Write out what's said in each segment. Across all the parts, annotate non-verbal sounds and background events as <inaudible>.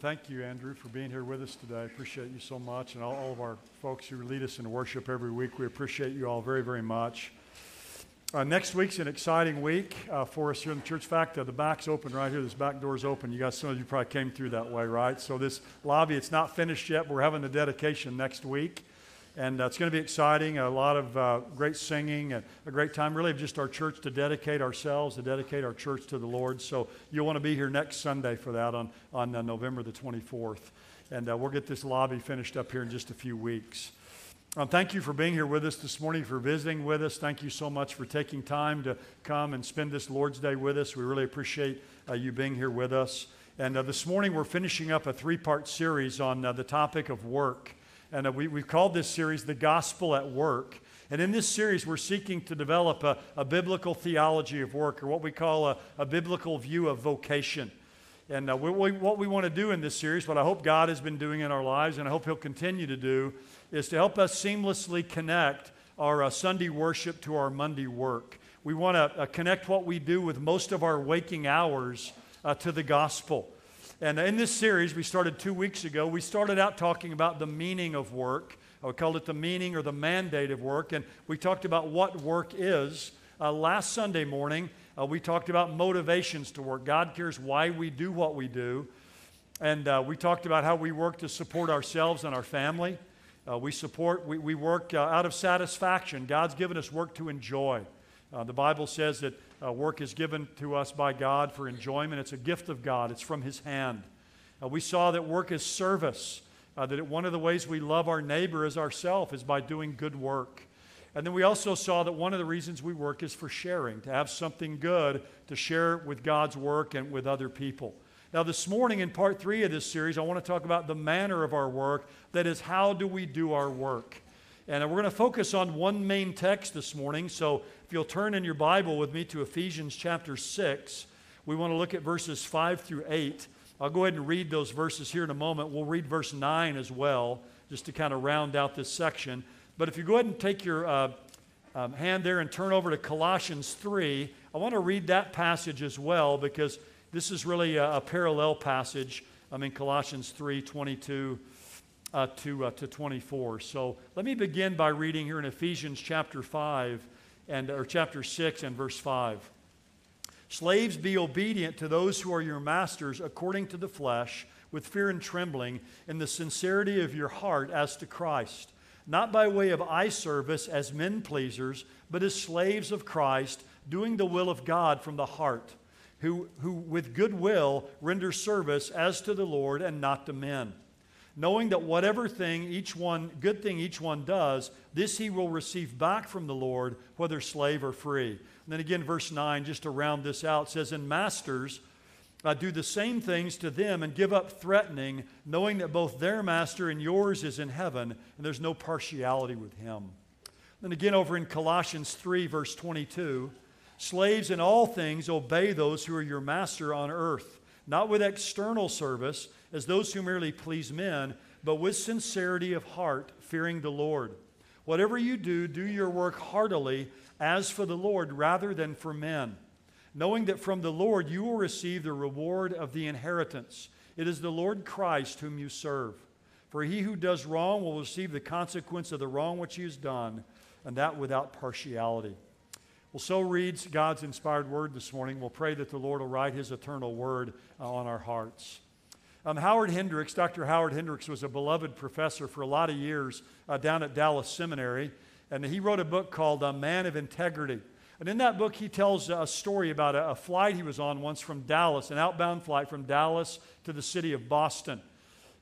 thank you, Andrew, for being here with us today. I appreciate you so much, and all, all of our folks who lead us in worship every week. We appreciate you all very, very much. Uh, next week's an exciting week uh, for us here in the church. Fact, uh, the back's open right here. This back door's open. You guys, some of you probably came through that way, right? So this lobby, it's not finished yet. But we're having the dedication next week. And uh, it's going to be exciting. A lot of uh, great singing and a great time, really, of just our church to dedicate ourselves, to dedicate our church to the Lord. So you'll want to be here next Sunday for that on, on uh, November the 24th. And uh, we'll get this lobby finished up here in just a few weeks. Um, thank you for being here with us this morning, for visiting with us. Thank you so much for taking time to come and spend this Lord's Day with us. We really appreciate uh, you being here with us. And uh, this morning we're finishing up a three part series on the topic of work. And uh, we, we've called this series The Gospel at Work. And in this series, we're seeking to develop a, a biblical theology of work, or what we call a, a biblical view of vocation. And uh, we, we, what we want to do in this series, what I hope God has been doing in our lives, and I hope He'll continue to do, is to help us seamlessly connect our uh, Sunday worship to our Monday work. We want to uh, connect what we do with most of our waking hours uh, to the gospel. And in this series, we started two weeks ago, we started out talking about the meaning of work. We called it the meaning or the mandate of work. And we talked about what work is. Uh, last Sunday morning, uh, we talked about motivations to work. God cares why we do what we do. And uh, we talked about how we work to support ourselves and our family. Uh, we support, we, we work uh, out of satisfaction. God's given us work to enjoy. Uh, the Bible says that uh, work is given to us by God for enjoyment. It's a gift of God, it's from His hand. Uh, we saw that work is service, uh, that one of the ways we love our neighbor as ourselves is by doing good work. And then we also saw that one of the reasons we work is for sharing, to have something good to share with God's work and with other people. Now, this morning in part three of this series, I want to talk about the manner of our work. That is, how do we do our work? And we're going to focus on one main text this morning. So if you'll turn in your Bible with me to Ephesians chapter 6, we want to look at verses 5 through 8. I'll go ahead and read those verses here in a moment. We'll read verse 9 as well, just to kind of round out this section. But if you go ahead and take your uh, um, hand there and turn over to Colossians 3, I want to read that passage as well because this is really a, a parallel passage. I mean, Colossians 3 22 uh, to, uh, to 24. So let me begin by reading here in Ephesians chapter 5 and, or chapter 6 and verse 5. Slaves, be obedient to those who are your masters according to the flesh, with fear and trembling, in the sincerity of your heart as to Christ, not by way of eye service as men pleasers, but as slaves of Christ, doing the will of God from the heart, who, who with good will render service as to the Lord and not to men knowing that whatever thing each one, good thing each one does, this he will receive back from the Lord, whether slave or free. And then again, verse 9, just to round this out, says, And masters, uh, do the same things to them and give up threatening, knowing that both their master and yours is in heaven, and there's no partiality with him. Then again, over in Colossians 3, verse 22, slaves in all things obey those who are your master on earth, not with external service as those who merely please men, but with sincerity of heart, fearing the Lord. Whatever you do, do your work heartily as for the Lord rather than for men, knowing that from the Lord you will receive the reward of the inheritance. It is the Lord Christ whom you serve. For he who does wrong will receive the consequence of the wrong which he has done, and that without partiality. Well, so reads God's inspired word this morning. We'll pray that the Lord will write his eternal word uh, on our hearts. Um, Howard Hendricks, Dr. Howard Hendricks, was a beloved professor for a lot of years uh, down at Dallas Seminary, and he wrote a book called A Man of Integrity. And in that book, he tells a story about a, a flight he was on once from Dallas, an outbound flight from Dallas to the city of Boston.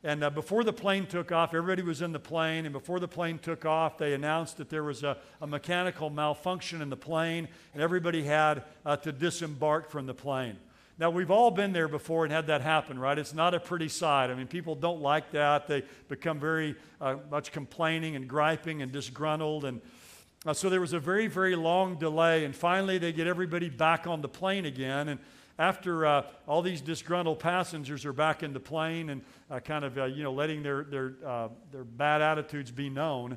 And uh, before the plane took off, everybody was in the plane. And before the plane took off, they announced that there was a, a mechanical malfunction in the plane, and everybody had uh, to disembark from the plane. Now, we've all been there before and had that happen, right? It's not a pretty sight. I mean, people don't like that. They become very uh, much complaining and griping and disgruntled. And uh, so there was a very, very long delay. And finally, they get everybody back on the plane again. And after uh, all these disgruntled passengers are back in the plane and uh, kind of, uh, you know, letting their, their, uh, their bad attitudes be known,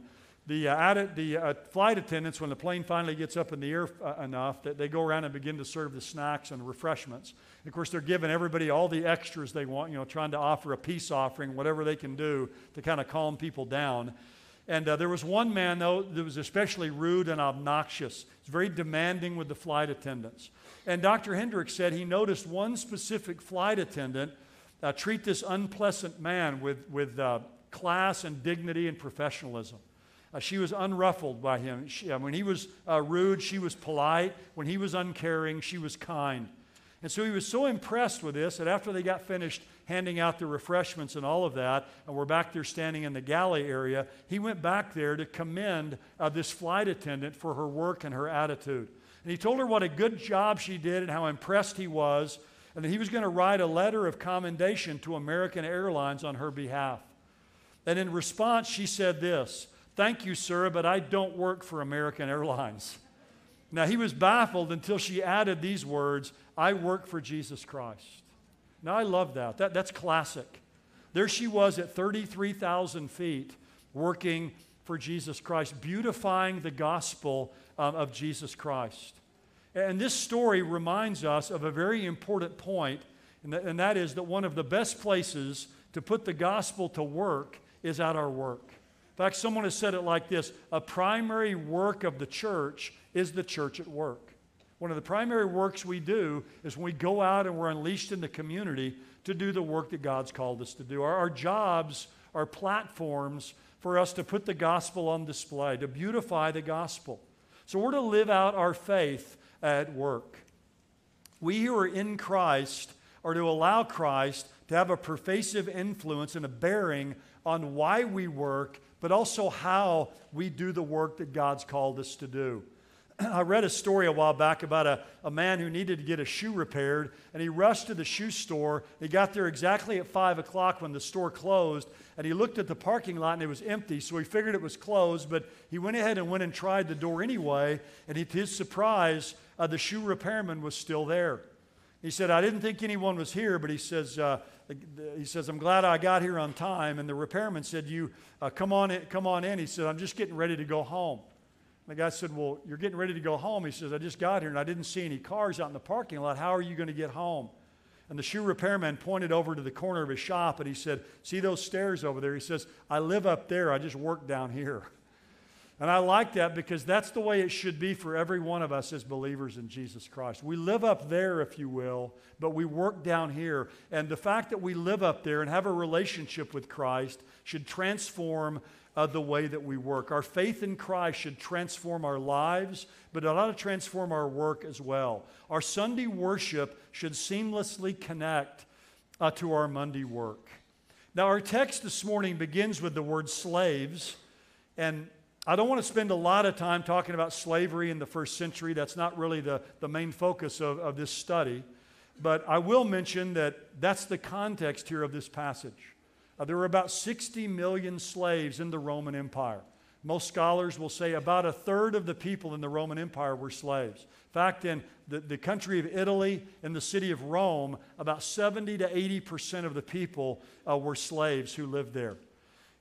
the, uh, the uh, flight attendants, when the plane finally gets up in the air uh, enough, that they go around and begin to serve the snacks and refreshments. Of course, they're giving everybody all the extras they want, you know, trying to offer a peace offering, whatever they can do to kind of calm people down. And uh, there was one man, though, that was especially rude and obnoxious. He's very demanding with the flight attendants. And Dr. Hendricks said he noticed one specific flight attendant uh, treat this unpleasant man with, with uh, class and dignity and professionalism. Uh, she was unruffled by him. She, uh, when he was uh, rude, she was polite. When he was uncaring, she was kind. And so he was so impressed with this that after they got finished handing out the refreshments and all of that, and we're back there standing in the galley area, he went back there to commend uh, this flight attendant for her work and her attitude. And he told her what a good job she did and how impressed he was, and that he was going to write a letter of commendation to American Airlines on her behalf. And in response, she said this Thank you, sir, but I don't work for American Airlines. Now, he was baffled until she added these words I work for Jesus Christ. Now, I love that. that that's classic. There she was at 33,000 feet working for Jesus Christ, beautifying the gospel um, of Jesus Christ. And this story reminds us of a very important point, and that, and that is that one of the best places to put the gospel to work is at our work. Fact, someone has said it like this a primary work of the church is the church at work. One of the primary works we do is when we go out and we're unleashed in the community to do the work that God's called us to do. Our, our jobs are platforms for us to put the gospel on display, to beautify the gospel. So we're to live out our faith at work. We who are in Christ are to allow Christ to have a pervasive influence and a bearing on why we work but also how we do the work that God's called us to do. <clears throat> I read a story a while back about a, a man who needed to get a shoe repaired, and he rushed to the shoe store. He got there exactly at 5 o'clock when the store closed, and he looked at the parking lot and it was empty, so he figured it was closed, but he went ahead and went and tried the door anyway, and to his surprise, uh, the shoe repairman was still there. He said, I didn't think anyone was here, but he says, uh, he says, I'm glad I got here on time. And the repairman said, You uh, come, on in, come on in. He said, I'm just getting ready to go home. And the guy said, Well, you're getting ready to go home. He says, I just got here and I didn't see any cars out in the parking lot. How are you going to get home? And the shoe repairman pointed over to the corner of his shop and he said, See those stairs over there? He says, I live up there. I just work down here. <laughs> And I like that because that's the way it should be for every one of us as believers in Jesus Christ. We live up there, if you will, but we work down here. And the fact that we live up there and have a relationship with Christ should transform uh, the way that we work. Our faith in Christ should transform our lives, but it ought to transform our work as well. Our Sunday worship should seamlessly connect uh, to our Monday work. Now, our text this morning begins with the word slaves. And I don't want to spend a lot of time talking about slavery in the first century. That's not really the, the main focus of, of this study. But I will mention that that's the context here of this passage. Uh, there were about 60 million slaves in the Roman Empire. Most scholars will say about a third of the people in the Roman Empire were slaves. In fact, in the, the country of Italy and the city of Rome, about 70 to 80 percent of the people uh, were slaves who lived there.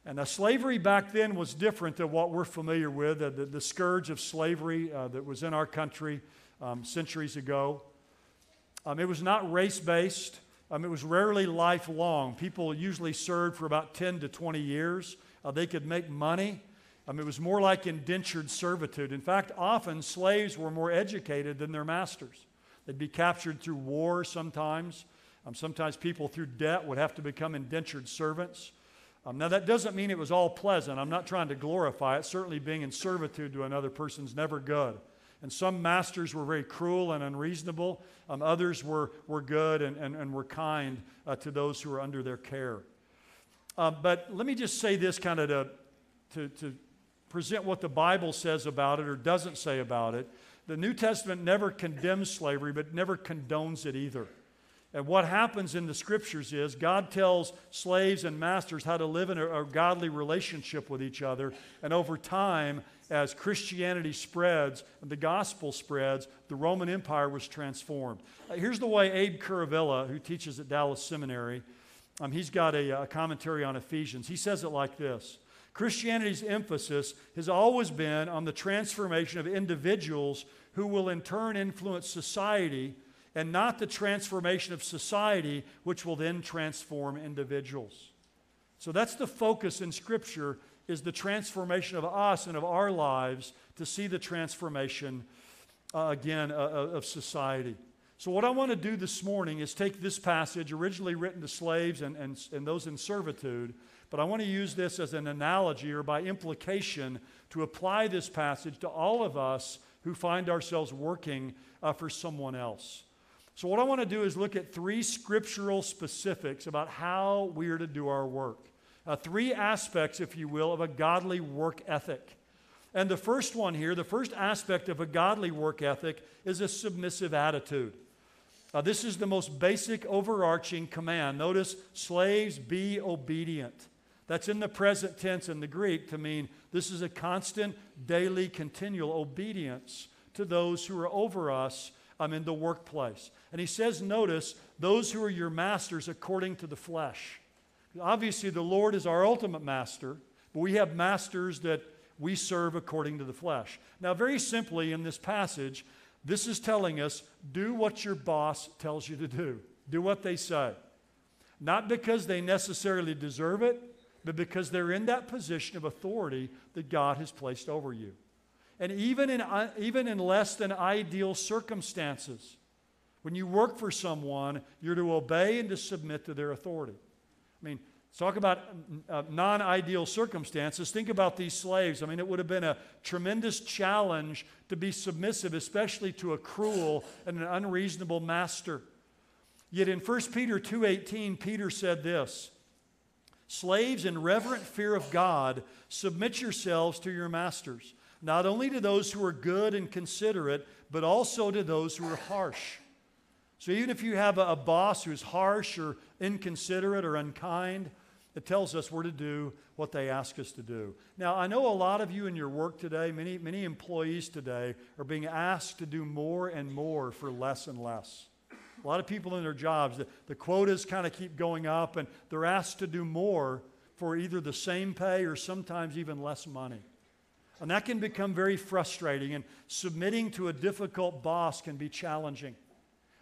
And now, slavery back then was different than what we're familiar with, the, the, the scourge of slavery uh, that was in our country um, centuries ago. Um, it was not race based, um, it was rarely lifelong. People usually served for about 10 to 20 years. Uh, they could make money. Um, it was more like indentured servitude. In fact, often slaves were more educated than their masters. They'd be captured through war sometimes. Um, sometimes people through debt would have to become indentured servants. Um, now, that doesn't mean it was all pleasant. I'm not trying to glorify it. Certainly, being in servitude to another person is never good. And some masters were very cruel and unreasonable. Um, others were, were good and, and, and were kind uh, to those who were under their care. Uh, but let me just say this kind of to, to, to present what the Bible says about it or doesn't say about it. The New Testament never condemns slavery, but never condones it either. And what happens in the scriptures is God tells slaves and masters how to live in a, a, godly relationship with each other. And over time, as Christianity spreads and the gospel spreads, the Roman Empire was transformed. Uh, here's the way Abe Kuruvilla, who teaches at Dallas Seminary, um, he's got a, a commentary on Ephesians. He says it like this Christianity's emphasis has always been on the transformation of individuals who will in turn influence society and not the transformation of society, which will then transform individuals. So that's the focus in Scripture is the transformation of us and of our lives to see the transformation, uh, again, uh, uh, of society. So, what I want to do this morning is take this passage, originally written to slaves and, and, and those in servitude, but I want to use this as an analogy or by implication to apply this passage to all of us who find ourselves working uh, for someone else. So, what I want to do is look at three scriptural specifics about how we are to do our work uh, three aspects, if you will, of a godly work ethic. And the first one here, the first aspect of a godly work ethic is a submissive attitude. Uh, this is the most basic overarching command. Notice, slaves, be obedient. That's in the present tense in the Greek to mean this is a constant, daily, continual obedience to those who are over us um, in the workplace. And he says, notice, those who are your masters according to the flesh. Obviously, the Lord is our ultimate master, but we have masters that we serve according to the flesh. Now, very simply in this passage, this is telling us do what your boss tells you to do, do what they say. Not because they necessarily deserve it, but because they're in that position of authority that God has placed over you. And even in, uh, even in less than ideal circumstances, when you work for someone, you're to obey and to submit to their authority. I mean, talk about uh, non ideal circumstances. Think about these slaves. I mean, it would have been a tremendous challenge to be submissive, especially to a cruel and an unreasonable master. Yet in 1 Peter 2:18, Peter said this: Slaves in reverent fear of God, submit yourselves to your masters, not only to those who are good and considerate, but also to those who are harsh. So even if you have a, a boss who's harsh or inconsiderate or unkind, it tells us we're to do what they ask us to do. Now, I know a lot of you in your work today, many, many employees today, are being asked to do more and more for less and less. A lot of people in their jobs, the, the quotas kind of keep going up, and they're asked to do more for either the same pay or sometimes even less money. And that can become very frustrating, and submitting to a difficult boss can be challenging.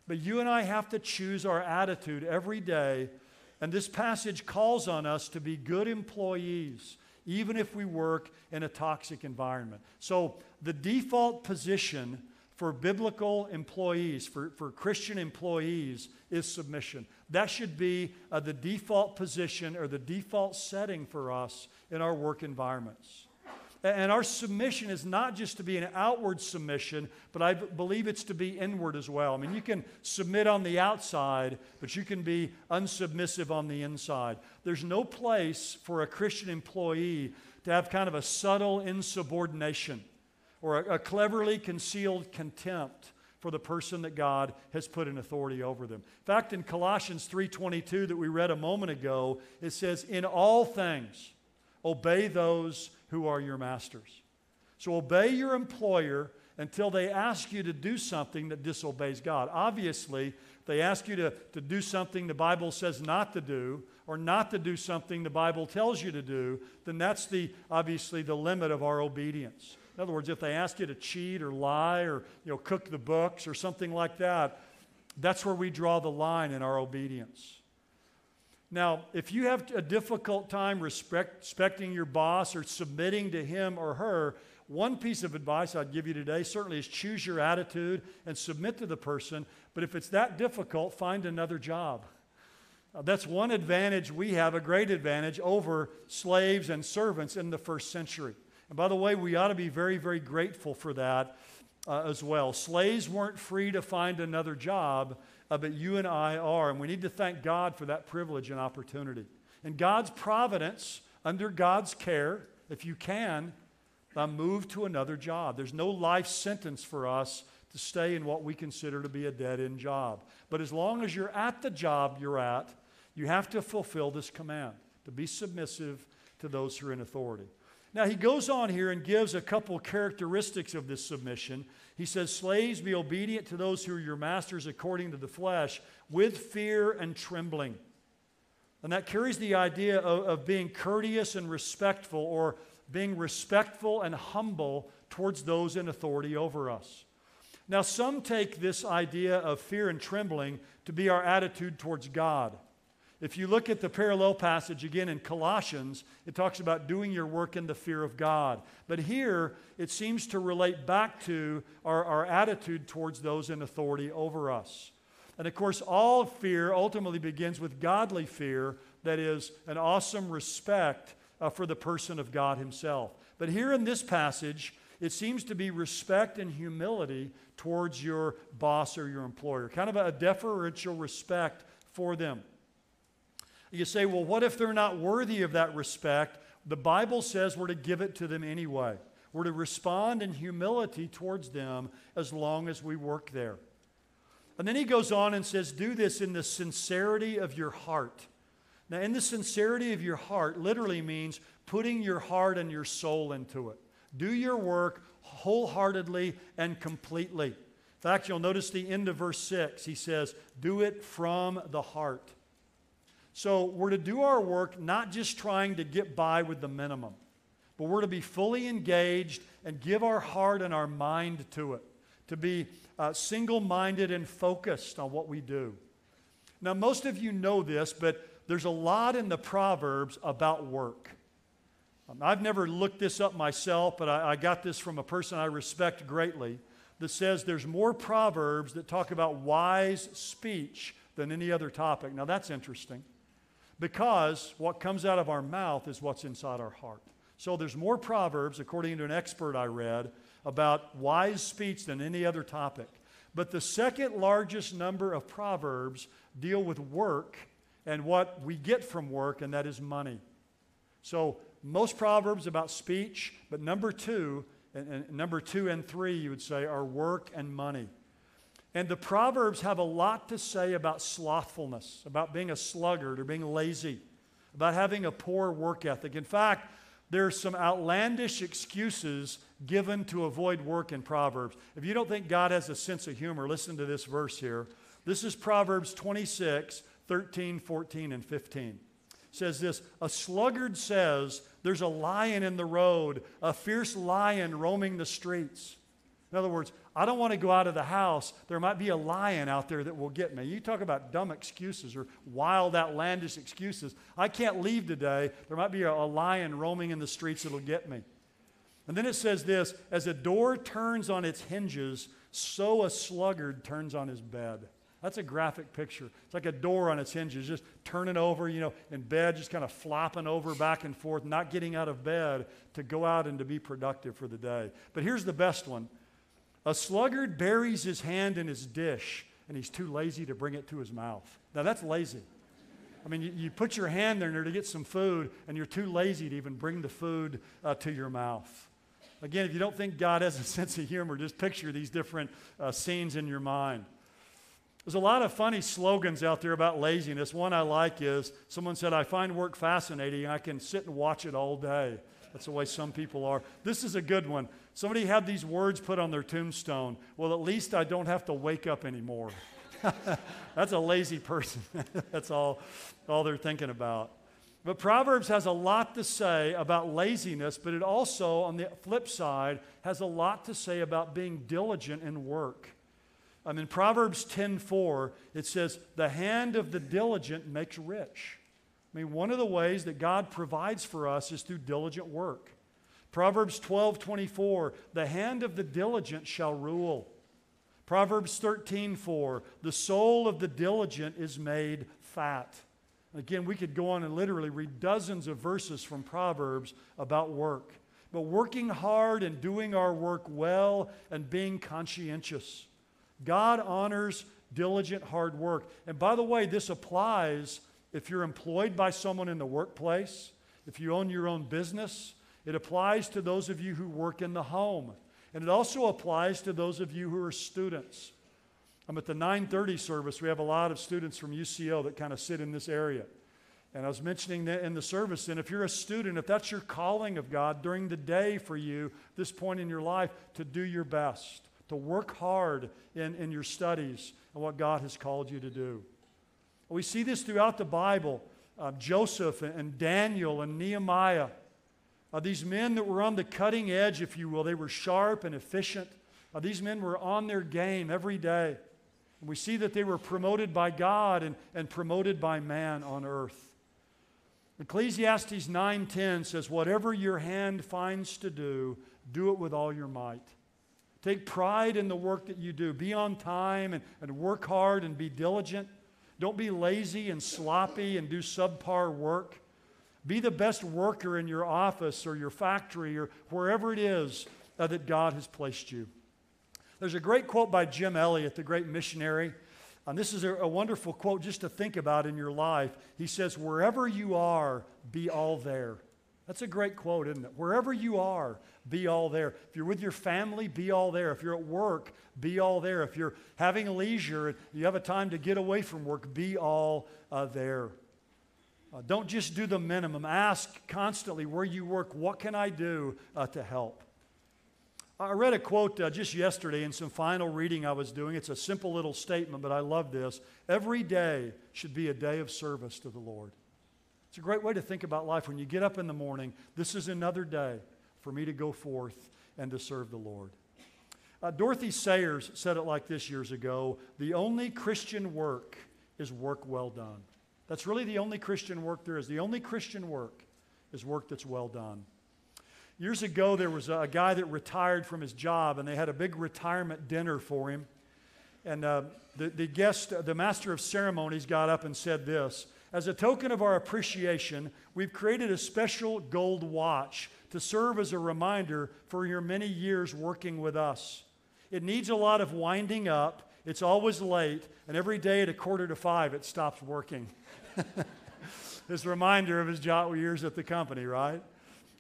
But you and I have to choose our attitude every day. And this passage calls on us to be good employees, even if we work in a toxic environment. So, the default position for biblical employees, for, for Christian employees, is submission. That should be uh, the default position or the default setting for us in our work environments. And our submission is not just to be an outward submission, but I believe it's to be inward as well. I mean, you can submit on the outside, but you can be unsubmissive on the inside. There's no place for a Christian employee to have kind of a subtle insubordination or a, a cleverly concealed contempt for the person that God has put in authority over them. In fact, in Colossians 3:22 that we read a moment ago, it says, "In all things obey those who are your masters. So obey your employer until they ask you to do something that disobeys God. Obviously, they ask you to, to do something the Bible says not to do, or not to do something the Bible tells you to do, then that's the obviously the limit of our obedience. In other words, if they ask you to cheat or lie or you know, cook the books or something like that, that's where we draw the line in our obedience. Now, if you have a difficult time respect, respecting your boss or submitting to him or her, one piece of advice I'd give you today certainly is choose your attitude and submit to the person. But if it's that difficult, find another job. Uh, that's one advantage we have, a great advantage over slaves and servants in the first century. And by the way, we ought to be very, very grateful for that uh, as well. Slaves weren't free to find another job uh, but you and I are. And we need to thank God for that privilege and opportunity. And God's providence, under God's care, if you can, uh, move to another job. There's no life sentence for us to stay in what we consider to be a dead end job. But as long as you're at the job you're at, you have to fulfill this command to be submissive to those who are in authority. Now, he goes on here and gives a couple characteristics of this submission. He says, Slaves, be obedient to those who are your masters according to the flesh, with fear and trembling. And that carries the idea of, of being courteous and respectful, or being respectful and humble towards those in authority over us. Now, some take this idea of fear and trembling to be our attitude towards God. If you look at the parallel passage again in Colossians, it talks about doing your work in the fear of God. But here, it seems to relate back to our, our attitude towards those in authority over us. And of course, all fear ultimately begins with godly fear, that is, an awesome respect uh, for the person of God Himself. But here in this passage, it seems to be respect and humility towards your boss or your employer, kind of a deferential respect for them. You say, well, what if they're not worthy of that respect? The Bible says we're to give it to them anyway. We're to respond in humility towards them as long as we work there. And then he goes on and says, Do this in the sincerity of your heart. Now, in the sincerity of your heart literally means putting your heart and your soul into it. Do your work wholeheartedly and completely. In fact, you'll notice the end of verse 6. He says, Do it from the heart. So we're to do our work not just trying to get by with the minimum, but we're to be fully engaged and give our heart and our mind to it, to be uh, single minded and focused on what we do. Now, most of you know this, but there's a lot in the Proverbs about work. Um, I've never looked this up myself, but I, I got this from a person I respect greatly that says there's more Proverbs that talk about wise speech than any other topic. Now, that's interesting because what comes out of our mouth is what's inside our heart. So there's more proverbs, according to an expert I read, about wise speech than any other topic. But the second largest number of proverbs deal with work and what we get from work, and that is money. So most proverbs about speech, but number two, and, and number two and three, you would say, are work and money. And the Proverbs have a lot to say about slothfulness, about being a sluggard or being lazy, about having a poor work ethic. In fact, there are some outlandish excuses given to avoid work in Proverbs. If you don't think God has a sense of humor, listen to this verse here. This is Proverbs 26, 13, 14, and 15. It says this A sluggard says, There's a lion in the road, a fierce lion roaming the streets. In other words, I don't want to go out of the house. There might be a lion out there that will get me. You talk about dumb excuses or wild, outlandish excuses. I can't leave today. There might be a, lion roaming in the streets that'll get me. And then it says this as a door turns on its hinges, so a sluggard turns on his bed. That's a graphic picture. It's like a door on its hinges, just turning over, you know, in bed, just kind of flopping over back and forth, not getting out of bed to go out and to be productive for the day. But here's the best one a sluggard buries his hand in his dish and he's too lazy to bring it to his mouth. Now, that's lazy. I mean, you, you put your hand there to get some food and you're too lazy to even bring the food uh, to your mouth. Again, if you don't think God has a <laughs> sense of humor, just picture these different uh, scenes in your mind. There's a lot of funny slogans out there about laziness. One I like is someone said, I find work fascinating. I can sit and watch it all day. That's the way some people are. This is a good one. Somebody had these words put on their tombstone. Well, at least I don't have to wake up anymore. <laughs> That's a lazy person. <laughs> That's all, all they're thinking about. But Proverbs has a lot to say about laziness, but it also, on the flip side, has a lot to say about being diligent in work. I mean, Proverbs 10:4, it says, "The hand of the diligent makes rich." I mean, one of the ways that God provides for us is through diligent work. Proverbs 12 24, the hand of the diligent shall rule. Proverbs 13 4, the soul of the diligent is made fat. Again, we could go on and literally read dozens of verses from Proverbs about work. But working hard and doing our work well and being conscientious. God honors diligent hard work. And by the way, this applies if you're employed by someone in the workplace, if you own your own business, it applies to those of you who work in the home. And it also applies to those of you who are students. I'm at the 9:30 service. We have a lot of students from UCO that kind of sit in this area. And I was mentioning that in the service, and if you're a student, if that's your calling of God during the day for you, this point in your life, to do your best, to work hard in, in your studies and what God has called you to do. We see this throughout the Bible uh, Joseph and, and, Daniel and Nehemiah. Uh, these men that were on the cutting edge, if you will, they were sharp and efficient. Uh, these men were on their game every day. And we see that they were promoted by God and, and promoted by man on earth. Ecclesiastes 9:10 says, "Whatever your hand finds to do, do it with all your might." Take pride in the work that you do. Be on time and, and work hard and be diligent. Don't be lazy and sloppy and do subpar work. Be the best worker in your office or your factory or wherever it is uh, that God has placed you. There's a great quote by Jim Elliot, the great missionary. And this is a, a wonderful quote just to think about in your life. He says, Wherever you are, be all there. That's a great quote, isn't it? Wherever you are, be all there. If you're with your family, be all there. If you're at work, be all there. If you're having leisure, you have a time to get away from work, be all uh, there. Uh, don't just do the minimum. Ask constantly where you work, what can I do uh, to help? I read a quote uh, just yesterday in some final reading I was doing. It's a simple little statement, but I love this. Every day should be a day of service to the Lord. It's a great way to think about life. When you get up in the morning, this is another day for me to go forth and to serve the Lord. Uh, Dorothy Sayers said it like this years ago The only Christian work is work well done. That's really the only Christian work there is. The only Christian work is work that's well done. Years ago, there was a guy that retired from his job, and they had a big retirement dinner for him. And uh, the, the guest, the master of ceremonies, got up and said this As a token of our appreciation, we've created a special gold watch to serve as a reminder for your many years working with us. It needs a lot of winding up, it's always late, and every day at a quarter to five, it stops working. <laughs> this reminder of his job years at the company, right?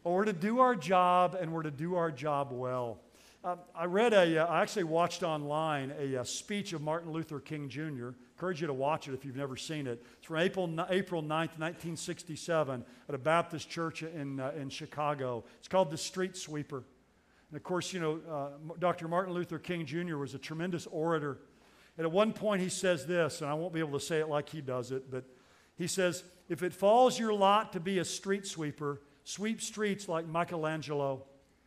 we're to do our job and we're to do our job well. Uh, I read a, uh, I actually watched online a, a, uh, speech of Martin Luther King Jr. Encourage you to watch it if you've never seen it. It's from April, April 9th, 1967, at a Baptist church in, uh, in Chicago. It's called The Street Sweeper. And of course, you know, uh, Dr. Martin Luther King Jr. was a tremendous orator. And at one point, he says this, and I won't be able to say it like he does it, but he says, If it falls your lot to be a street sweeper, Sweep streets like Michelangelo,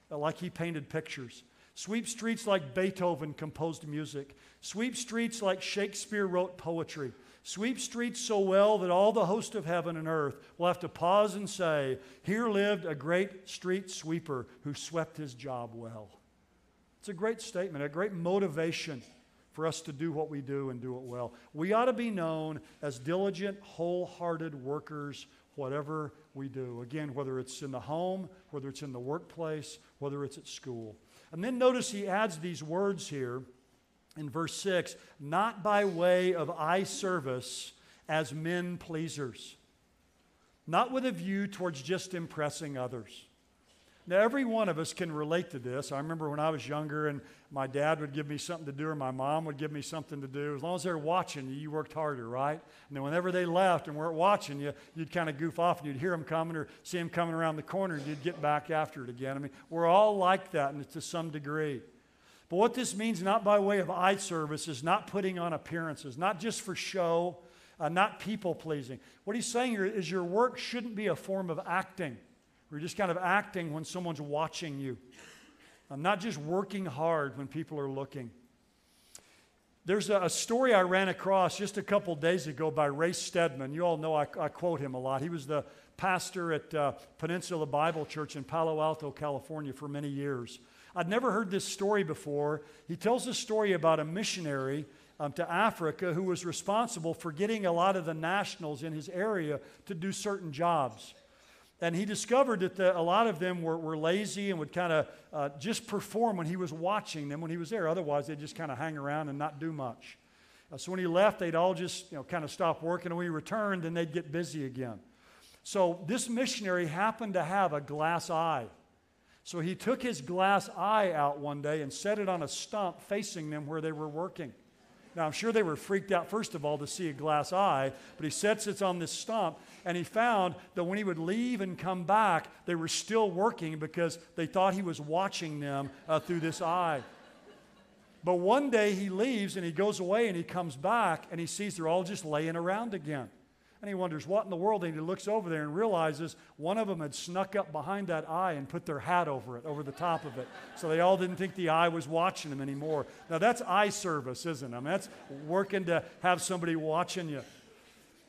like he painted pictures. Sweep streets like Beethoven composed music. Sweep streets like Shakespeare wrote poetry. Sweep streets so well that all the host of heaven and earth will have to pause and say, Here lived a great street sweeper who swept his job well. It's a great statement, a great motivation for us to do what we do and do it well. We ought to be known as diligent, wholehearted workers whatever we do. Again, whether it's in the home, whether it's in the workplace, whether it's at school. And then notice he adds these words here in verse 6 not by way of eye service as men pleasers, not with a view towards just impressing others. Now, every one of us can relate to this. I remember when I was younger and my dad would give me something to do or my mom would give me something to do. As long as they were watching you, you worked harder, right? And then whenever they left and weren't watching you, you'd kind of goof off and you'd hear them coming or see them coming around the corner and you'd get back after it again. I mean, we're all like that and to some degree. But what this means, not by way of eye service, is not putting on appearances, not just for show, uh, not people pleasing. What he's saying here is your work shouldn't be a form of acting. We're just kind of acting when someone's watching you. I'm not just working hard when people are looking. There's a, a, story I ran across just a couple days ago by Ray Stedman. You all know I, I quote him a lot. He was the pastor at uh, Peninsula Bible Church in Palo Alto, California for many years. I'd never heard this story before. He tells a story about a missionary um, to Africa who was responsible for getting a lot of the nationals in his area to do certain jobs. And he discovered that the, a lot of them were, were lazy and would kind of uh, just perform when he was watching them when he was there. Otherwise, they'd just kind of hang around and not do much. Uh, so when he left, they'd all just you know, kind of stop working. And when he returned, then they'd get busy again. So this missionary happened to have a glass eye. So he took his glass eye out one day and set it on a stump facing them where they were working. Now, I'm sure they were freaked out, first of all, to see a glass eye, but he sets it on this stump, and he found that when he would leave and come back, they were still working because they thought he was watching them uh, through this eye. But one day he leaves and he goes away and he comes back and he sees they're all just laying around again. And he wonders, what in the world? And he looks over there and realizes one of them had snuck up behind that eye and put their hat over it, over the top of it. So they all didn't think the eye was watching them anymore. Now that's eye service, isn't it? I mean, that's working to have somebody watching you.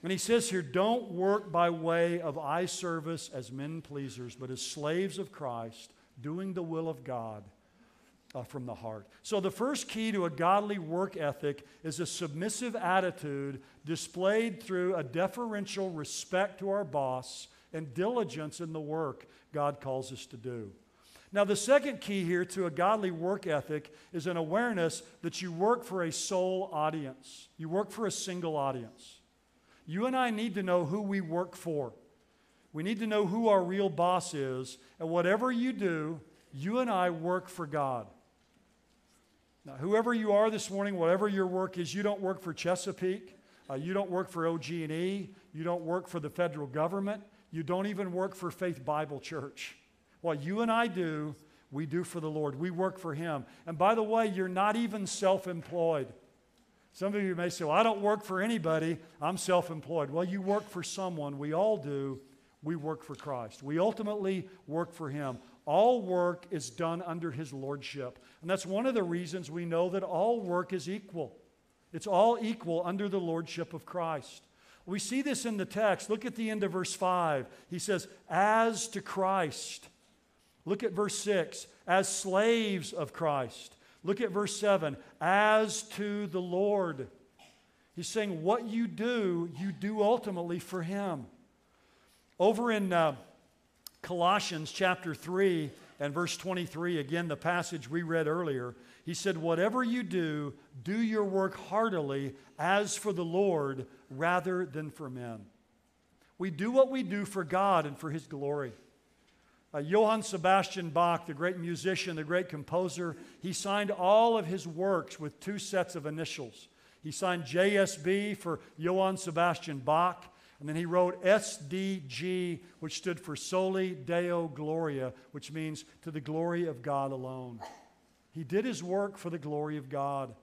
And he says here, don't work by way of eye service as men pleasers, but as slaves of Christ, doing the will of God uh, from the heart. So, the first key to a godly work ethic is a submissive attitude displayed through a deferential respect to our boss and diligence in the work God calls us to do. Now, the second key here to a godly work ethic is an awareness that you work for a sole audience. You work for a single audience. You and I need to know who we work for. We need to know who our real boss is. And whatever you do, you and I work for God. Now, whoever you are this morning, whatever your work is, you don't work for Chesapeake, uh, you don't work for OG&E, you don't work for the federal government, you don't even work for Faith Bible Church. What you and I do, we do for the Lord. We work for Him. And by the way, you're not even self employed. Some of you may say, Well, I don't work for anybody, I'm self employed. Well, you work for someone. We all do. We work for Christ. We ultimately work for Him. All work is done under His Lordship. And that's one of the reasons we know that all work is equal. It's all equal under the lordship of Christ. We see this in the text. Look at the end of verse 5. He says, As to Christ. Look at verse 6. As slaves of Christ. Look at verse 7. As to the Lord. He's saying, What you do, you do ultimately for Him. Over in uh, Colossians chapter 3, and verse 23, again, the passage we read earlier, he said, Whatever you do, do your work heartily as for the Lord rather than for men. We do what we do for God and for his glory. Uh, Johann Sebastian Bach, the great musician, the great composer, he signed all of his works with two sets of initials. He signed JSB for Johann Sebastian Bach, and then he wrote SDG, which stood for Soli Deo Gloria, which means to the glory of God alone. He did his work for the glory of God.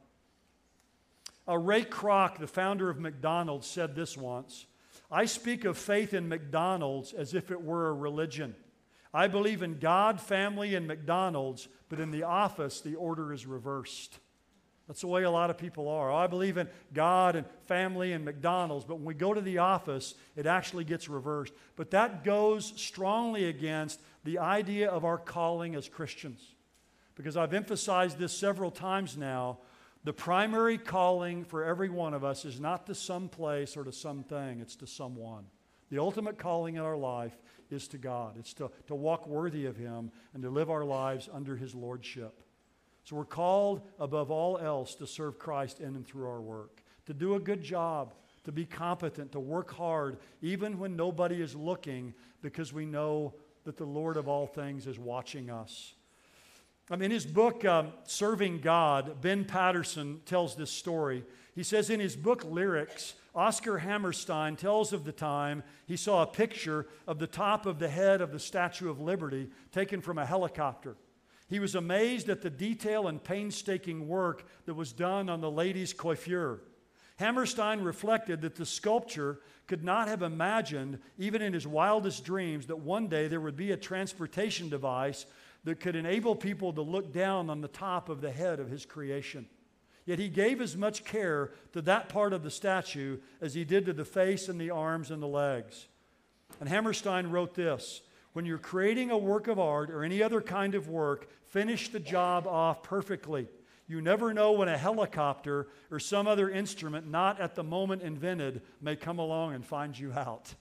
Uh, Ray Kroc, the founder of McDonald's, said this once I speak of faith in McDonald's as if it were a religion. I believe in God, family, and McDonald's, but in the office, the order is reversed. That's the way a lot of people are. I believe in God and family and McDonald's, but when we go to the office, it actually gets reversed. But that goes strongly against the idea of our calling as Christians. Because I've emphasized this several times now. The primary calling for every one of us is not to some place or to something, it's to someone. The ultimate calling in our life is to God. It's to, to walk worthy of Him and to live our lives under His Lordship. So we're called above all else to serve Christ in and through our work, to do a good job, to be competent, to work hard, even when nobody is looking, because we know that the Lord of all things is watching us. Mean, in his book, um, Serving God, Ben Patterson tells this story. He says in his book, Lyrics, Oscar Hammerstein tells of the time he saw a picture of the top of the head of the Statue of Liberty taken from a helicopter. He was amazed at the detail and painstaking work that was done on the lady's coiffure. Hammerstein reflected that the sculptor could not have imagined, even in his wildest dreams, that one day there would be a transportation device that could enable people to look down on the top of the head of his creation. Yet he gave as much care to that part of the statue as he did to the face and the arms and the legs. And Hammerstein wrote this When you're creating a work of art or any other kind of work, finish the job off perfectly. You never know when a helicopter or some other instrument not at the moment invented may come along and find you out.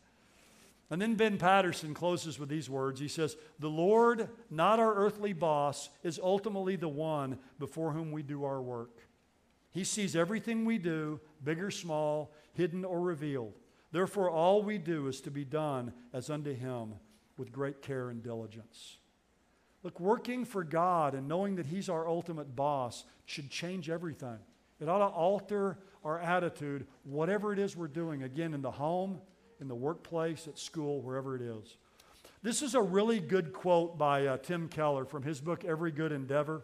And then Ben Patterson closes with these words. He says, The Lord, not our earthly boss, is ultimately the one before whom we do our work. He sees everything we do, big or small, hidden or revealed. Therefore, all we do is to be done as unto Him with great care and diligence. Look, working for God and knowing that He's our ultimate boss should change everything. It ought to alter our attitude, whatever it is we're doing, again, in the home, in the workplace, at school, wherever it is. This is a really good quote by uh, Tim Keller from his book, Every Good Endeavor.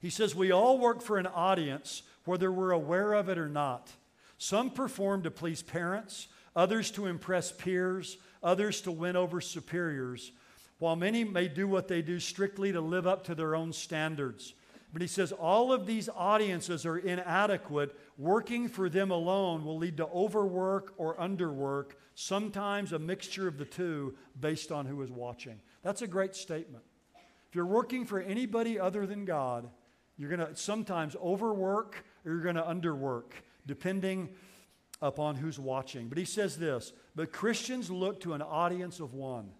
He says, We all work for an audience, whether we're aware of it or not. Some perform to please parents, others to impress peers, others to win over superiors, while many may do what they do strictly to live up to their own standards. But he says all of these audiences are inadequate. Working for them alone will lead to overwork or underwork, sometimes a mixture of the two based on who is watching. That's a great statement. If you're working for anybody other than God, you're going to sometimes overwork or you're going to underwork, depending upon who's watching. But he says this But Christians look to an audience of one,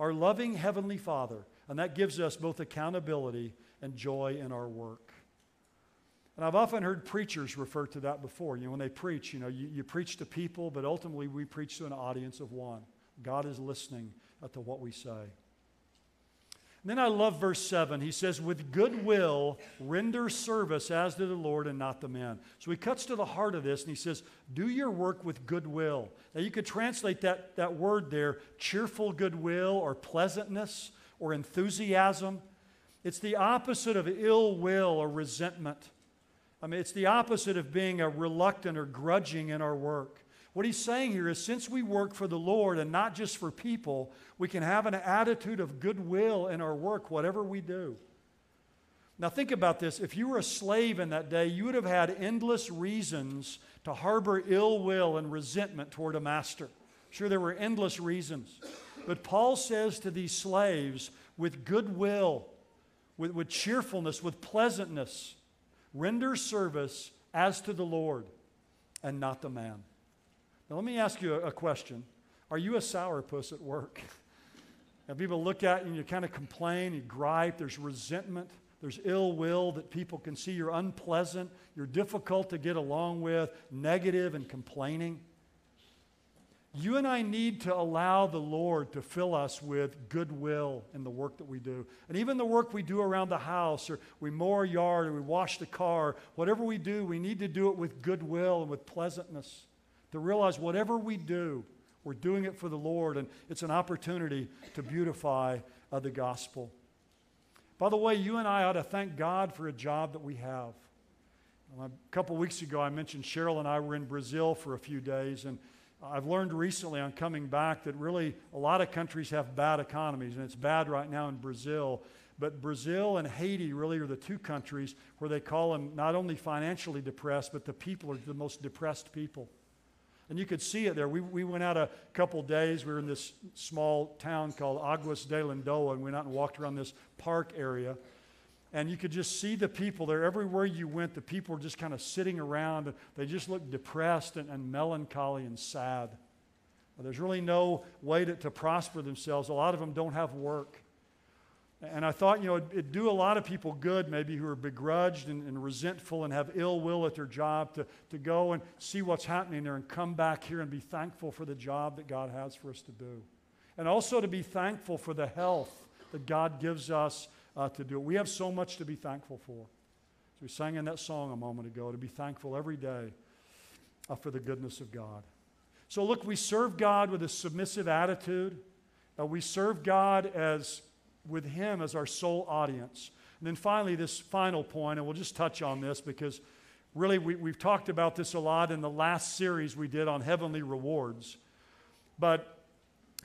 our loving Heavenly Father, and that gives us both accountability and joy in our work. And I've often heard preachers refer to that before. You know, when they preach, you know, you, you preach to people, but ultimately we preach to an audience of one. God is listening to what we say. Then I love verse 7. He says, With goodwill, render service as to the Lord and not the men. So he cuts to the heart of this and he says, Do your work with goodwill. Now you could translate that, that word there, cheerful goodwill or pleasantness or enthusiasm. It's the opposite of ill will or resentment. I mean, it's the opposite of being a reluctant or grudging in our work. What he's saying here is since we work for the Lord and not just for people, we can have an attitude of goodwill in our work, whatever we do. Now, think about this. If you were a slave in that day, you would have had endless reasons to harbor ill will and resentment toward a master. Sure, there were endless reasons. But Paul says to these slaves, with goodwill, with, with cheerfulness, with pleasantness. Render service as to the Lord and not the man. Now, let me ask you a, a question Are you a sourpuss at work? <laughs> And people look at you and you kind of complain, you gripe, there's resentment, there's ill will that people can see you're unpleasant, you're difficult to get along with, negative and complaining. You and I need to allow the Lord to fill us with goodwill in the work that we do. And even the work we do around the house, or we mow our yard, or we wash the car, whatever we do, we need to do it with goodwill and with pleasantness. To realize whatever we do, we're doing it for the Lord, and it's an opportunity to beautify uh, the gospel. By the way, you and I ought to thank God for a job that we have. A couple weeks ago, I mentioned Cheryl and I were in Brazil for a few days, and I've learned recently on coming back that really a lot of countries have bad economies, and it's bad right now in Brazil. But Brazil and Haiti really are the two countries where they call them not only financially depressed, but the people are the most depressed people. And you could see it there. We, we went out a couple days. We were in this small town called Aguas de Lindoia, and we went out and walked around this park area. And you could just see the people there. Everywhere you went, the people were just kind of sitting around. They just looked depressed and, and melancholy and sad. There's really no way to, to prosper themselves. A lot of them don't have work. And I thought, you know, it'd, it'd, do a lot of people good, maybe who are begrudged and, and, resentful and have ill will at their job, to, to go and see what's happening there and come back here and be thankful for the job that God has for us to do. And also to be thankful for the health that God gives us uh, to do it. We have so much to be thankful for. So we sang in that song a moment ago to be thankful every day uh, for the goodness of God. So, look, we serve God with a submissive attitude. Uh, we serve God as with Him as our sole audience. And then finally, this final point, and we'll just touch on this because really we, we've talked about this a lot in the last series we did on heavenly rewards. But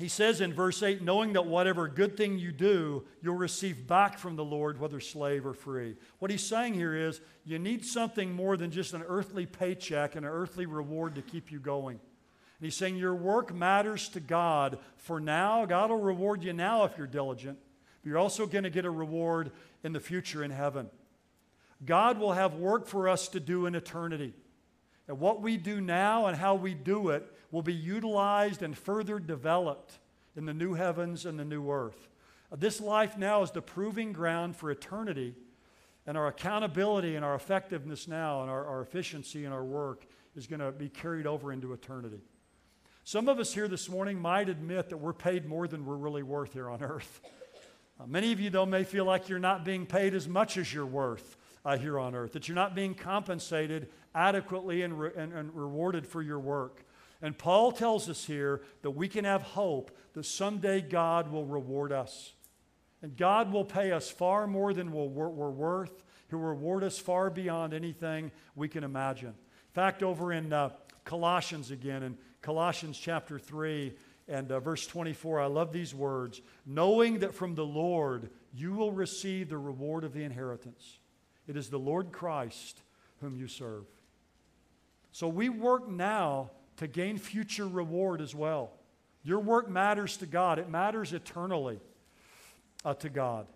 he says in verse 8, knowing that whatever good thing you do, you'll receive back from the Lord, whether slave or free. What he's saying here is you need something more than just an earthly paycheck and an earthly reward to keep you going. And he's saying your work matters to God for now. God will reward you now if you're diligent, you're also going to get a reward in the future in heaven. God will have work for us to do in eternity. And what we do now and how we do it will be utilized and further developed in the new heavens and the new earth. Uh, this life now is the proving ground for eternity, and our accountability and our effectiveness now and our, our efficiency in our work is going to be carried over into eternity. Some of us here this morning might admit that we're paid more than we're really worth here on earth. <laughs> Uh, many of you, though, may feel like you're not being paid as much as you're worth uh, here on earth, that you're not being compensated adequately and, re- and, and rewarded for your work. And Paul tells us here that we can have hope that someday God will reward us. And God will pay us far more than we're worth. He'll reward us far beyond anything we can imagine. In fact, over in uh, Colossians again, in Colossians chapter 3 and uh, verse 24. I love these words knowing that from the Lord you will receive the reward of the inheritance. It is the Lord Christ whom you serve. So we work now to gain future reward as well. Your work matters to God, it matters eternally uh, to God.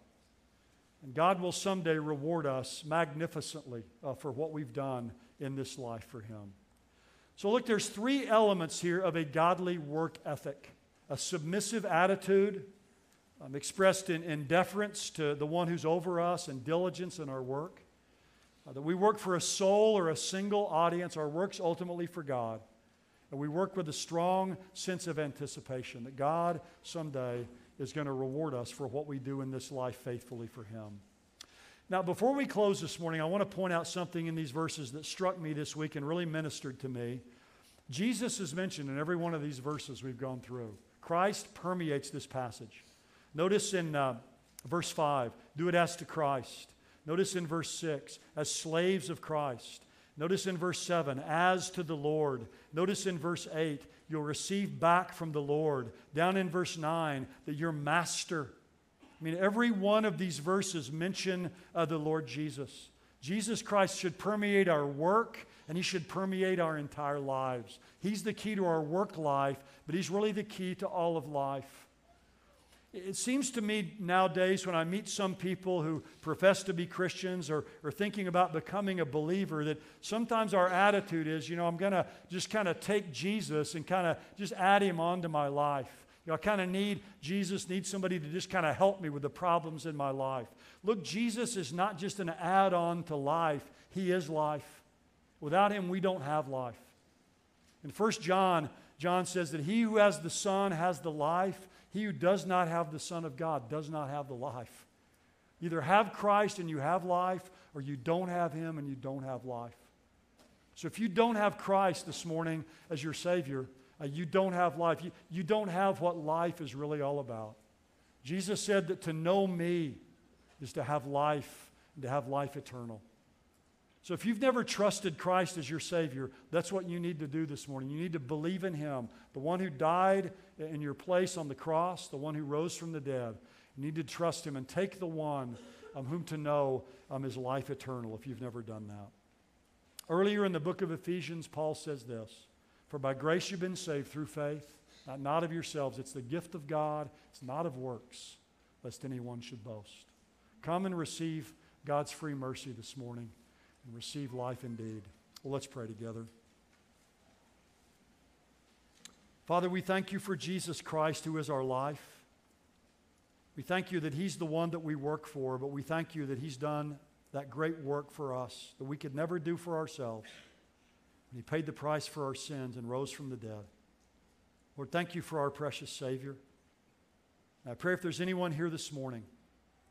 And God will someday reward us magnificently uh, for what we've done in this life for Him. So, look, there's three elements here of a godly work ethic a submissive attitude um, expressed in, in deference to the one who's over us and diligence in our work. Uh, that we work for a sole or a single audience, our work's ultimately for God. And we work with a strong sense of anticipation that God someday is going to reward us for what we do in this life faithfully for Him. Now, before we close this morning, I want to point out something in these verses that struck me this week and really ministered to me. Jesus is mentioned in every one of these verses we've gone through. Christ permeates this passage. Notice in uh, verse 5, do it as to Christ. Notice in verse 6, as slaves of Christ. Notice in verse 7, as to the Lord. Notice in verse 8, you'll receive back from the Lord. Down in verse 9, that your master. I mean, every one of these verses mention uh, the Lord Jesus. Jesus Christ should permeate our work and he should permeate our entire lives. He's the key to our work life, but he's really the key to all of life. It seems to me nowadays when I meet some people who profess to be Christians or are thinking about becoming a believer that sometimes our attitude is, you know, I'm going to just kind of take Jesus and kind of just add him onto my life. You know, I kind of need Jesus, need somebody to just kind of help me with the problems in my life. Look, Jesus is not just an add on to life, He is life. Without Him, we don't have life. In 1 John, John says that he who has the Son has the life. He who does not have the Son of God does not have the life. Either have Christ and you have life, or you don't have Him and you don't have life. So if you don't have Christ this morning as your Savior, uh, you don't have life. You, you don't have what life is really all about. Jesus said that to know me is to have life and to have life eternal. So if you've never trusted Christ as your Savior, that's what you need to do this morning. You need to believe in Him, the one who died in your place on the cross, the one who rose from the dead. You need to trust Him and take the one um, whom to know um, is life eternal if you've never done that. Earlier in the book of Ephesians, Paul says this For by grace you've been saved through faith, not, not of yourselves. It's the gift of God, it's not of works, lest anyone should boast. Come and receive God's free mercy this morning and receive life indeed. Well, let's pray together. Father, we thank you for Jesus Christ, who is our life. We thank you that He's the one that we work for, but we thank you that He's done that great work for us that we could never do for ourselves. And He paid the price for our sins and rose from the dead. Lord, thank you for our precious Savior. And I pray if there's anyone here this morning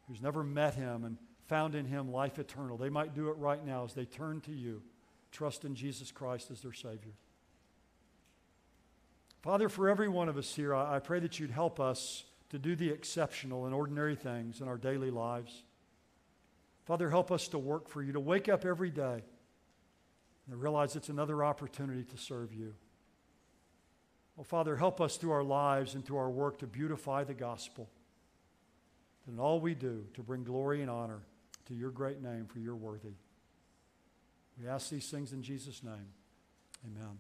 who's never met Him and found in him life eternal. They might do it right now as they turn to you, trust in Jesus Christ as their Savior. Father, for every one of us here, I, I pray that you'd help us to do the exceptional and ordinary things in our daily lives. Father, help us to work for you, to wake up every day and realize it's another opportunity to serve you. Well, Father, help us through our lives and through our work to beautify the gospel. And all we do to bring glory and honor to your great name, for you're worthy. We ask these things in Jesus' name. Amen.